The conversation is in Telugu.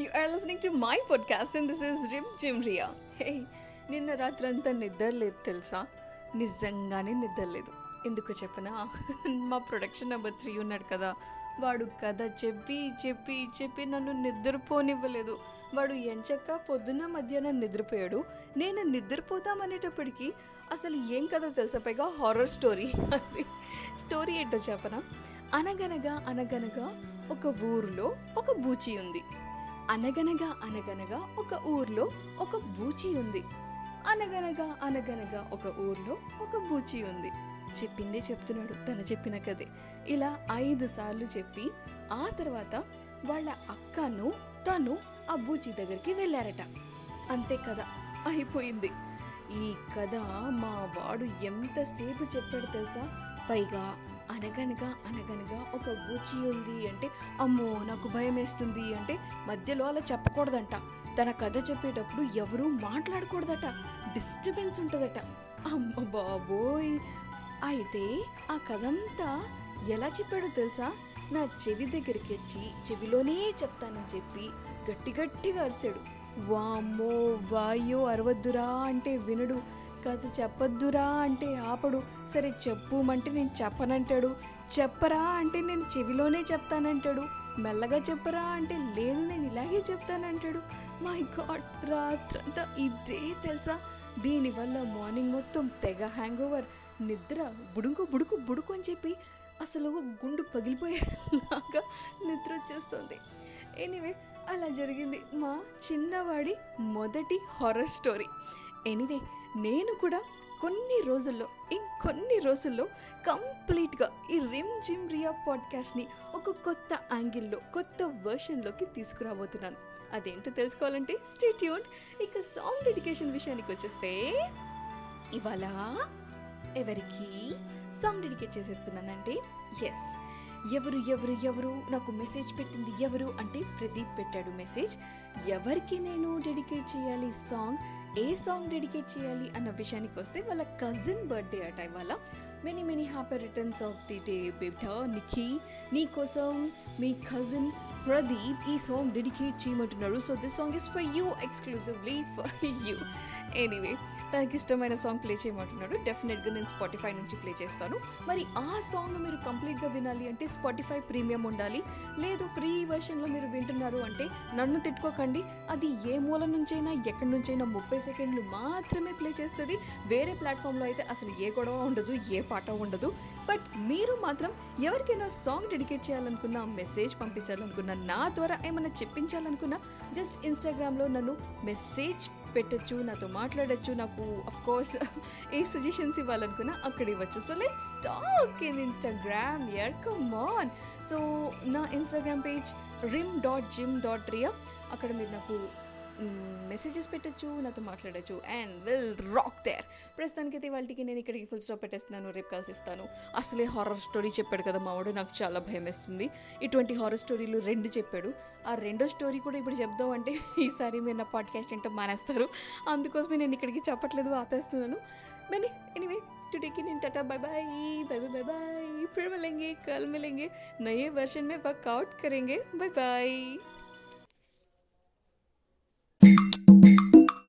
You are listening to my podcast and this is Jim Jim Riya hey నిన్న రాత్రంతా నిద్రలేదు తెలుసా? నిజంగానే నిద్రలేదు ఎందుకు చెప్పనా? మా ప్రొడక్షన్ నెంబర్ త్రీ ఉన్నాడు కదా. వాడు కథ చెప్పి చెప్పి చెప్పి నన్ను నిద్రపోనివ్వలేదు. వాడు ఎంచక్క పొద్దున్న మధ్యాహ్నం నిద్రపోయాడు. నేను నిద్రపోతామనేటప్పటికీ అసలు ఏం కథ తెలుసా? పైగా హారర్ స్టోరీ స్టోరీ ఏంటో చెప్పనా? అనగనగా అనగనగా ఒక ఊరిలో ఒక బూచి ఉంది. అనగనగా అనగనగా ఒక ఊర్లో ఒక బూచి ఉంది. అనగనగా అనగనగా ఒక ఊర్లో ఒక బూచి ఉంది. చెప్పిందే చెప్తున్నాడు తన చెప్పిన కదే ఇలా ఐదు సార్లు చెప్పి ఆ తర్వాత వాళ్ళ అక్కను తను ఆ బూచి దగ్గరికి వెళ్ళారట. అంతే కథ అయిపోయింది. ఈ కథ మా వాడు ఎంతసేపు చెప్పాడు తెలుసా? పైగా అనగనగా అనగనగా ఒక బూచి ఉంది అంటే అమ్మో నాకు భయం వేస్తుంది అంటే మధ్యలో అలా చెప్పకూడదంట. తన కథ చెప్పేటప్పుడు ఎవరూ మాట్లాడకూడదట. డిస్టర్బెన్స్ ఉంటుందట. అమ్మ బాబోయ్! అయితే ఆ కథంతా ఎలా చెప్పాడో తెలుసా? నా చెవి దగ్గరికి వచ్చి చెవిలోనే చెప్తానని చెప్పి గట్టి గట్టిగా అరిశాడు. వామ్మో వాయో అరవద్దురా అంటే వినడు. కథ చెప్పొద్దురా అంటే ఆపడు. సరే చెప్పుమంటే నేను చెప్పనంటాడు. చెప్పరా అంటే నేను చెవిలోనే చెప్తానంటాడు. మెల్లగా చెప్పరా అంటే లేదు నేను ఇలాగే చెప్తానంటాడు. మై గాడ్ రాత్రంతా ఇదే తెలుసా? దీనివల్ల మార్నింగ్ మొత్తం తెగ హ్యాంగ్ ఓవర్ నిద్ర బుడుకు బుడుకు బుడుకు అని చెప్పి అసలు గుండు పగిలిపోయేలాగా నిద్ర వచ్చేస్తుంది. ఎనీవే అలా జరిగింది మా చిన్నవాడి మొదటి హారర్ స్టోరీ ఎనీవే నేను కూడా కొన్ని రోజుల్లో ఇంకొన్ని రోజుల్లో కంప్లీట్గా ఈ రిమ్ జిమ్ రియా పాడ్కాస్ట్ని ఒక కొత్త యాంగిల్లో కొత్త వర్షన్లోకి తీసుకురాబోతున్నాను. అదేంటో తెలుసుకోవాలంటే స్టేట్యూన్ ఇక సాంగ్ డెడికేషన్ విషయానికి వచ్చేస్తే ఇవాళ ఎవరికి సాంగ్ డెడికేట్ చేసేస్తున్నానంటే ఎస్ ఎవరు ఎవరు ఎవరు? నాకు మెసేజ్ పెట్టింది ఎవరు అంటే ప్రదీప్ పెట్టాడు మెసేజ్ ఎవరికి నేను డెడికేట్ చేయాలి సాంగ్ ఏ సాంగ్ డెడికేట్ చేయాలి అన్న విషయానికి వస్తే వాళ్ళ కజిన్ బర్త్డే అట ఇవాళ. Many many happy returns of the day బేటా నిఖి నీ కోసం మీ కజిన్ ప్రదీప్ ఈ సాంగ్ డెడికేట్ చేయమంటున్నాడు. So this song is for you exclusively for you anyway తనకి ఇష్టమైన సాంగ్ ప్లే చేయమంటున్నాడు. డెఫినెట్గా నేను స్పాటిఫై నుంచి ప్లే చేస్తాను. మరి ఆ సాంగ్ మీరు కంప్లీట్గా వినాలి అంటే స్పాటిఫై ప్రీమియం ఉండాలి. లేదు ఫ్రీ వెర్షన్లో మీరు వింటున్నారు అంటే నన్ను తిట్టుకోకండి. అది ఏ మూల నుంచైనా ఎక్కడి నుంచైనా ముప్పై సెకండ్లు మాత్రమే ప్లే చేస్తుంది. వేరే ప్లాట్ఫామ్లో అయితే అసలు ఏ గొడవ ఉండదు ఏ పాట ఉండదు. బట్ మీరు మాత్రం ఎవరికైనా సాంగ్ డెడికేట్ చేయాలనుకున్నా మెసేజ్ పంపించాలనుకున్నా నా ద్వారా ఏమైనా చెప్పించాలనుకున్నా జస్ట్ ఇన్స్టాగ్రామ్లో నన్ను మెసేజ్ పెట్టచ్చు నాతో మాట్లాడచ్చు నాకు అఫ్ కోర్స్ ఏ సజెషన్స్ ఇవ్వాలనుకున్నా అక్కడ ఇవ్వచ్చు. So let's talk in Instagram yeah come on so నా Instagram page rim dot jim dot ria అక్కడ మీరు నాకు మెసేజెస్ పెట్టచ్చు నాతో మాట్లాడచ్చు అండ్ విల్ రాక్ దేర్ ప్రస్తుతానికైతే వాళ్ళకి నేను ఇక్కడికి ఫుల్ స్టాప్ పెట్టేస్తున్నాను రేపు కలిసిస్తాను అసలే హారర్ స్టోరీ చెప్పాడు కదా మావాడు నాకు చాలా భయం వేస్తుంది ఇటువంటి హారర్ స్టోరీలు రెండు చెప్పాడు ఆ రెండో స్టోరీ కూడా ఇప్పుడు చెప్దాం అంటే ఈసారి మీరు నా పాడ్కాస్ట్ ఏంటో మానేస్తారు అందుకోసమే నేను ఇక్కడికి చెప్పట్లేదు ఆపేస్తున్నాను బనీ ఎనీవే टुडे की दिन Tata bye bye bye bye bye bye फिर मिलेंगे कल मिलेंगे नए वर्जन में वर्कआउट करेंगे बाय बाय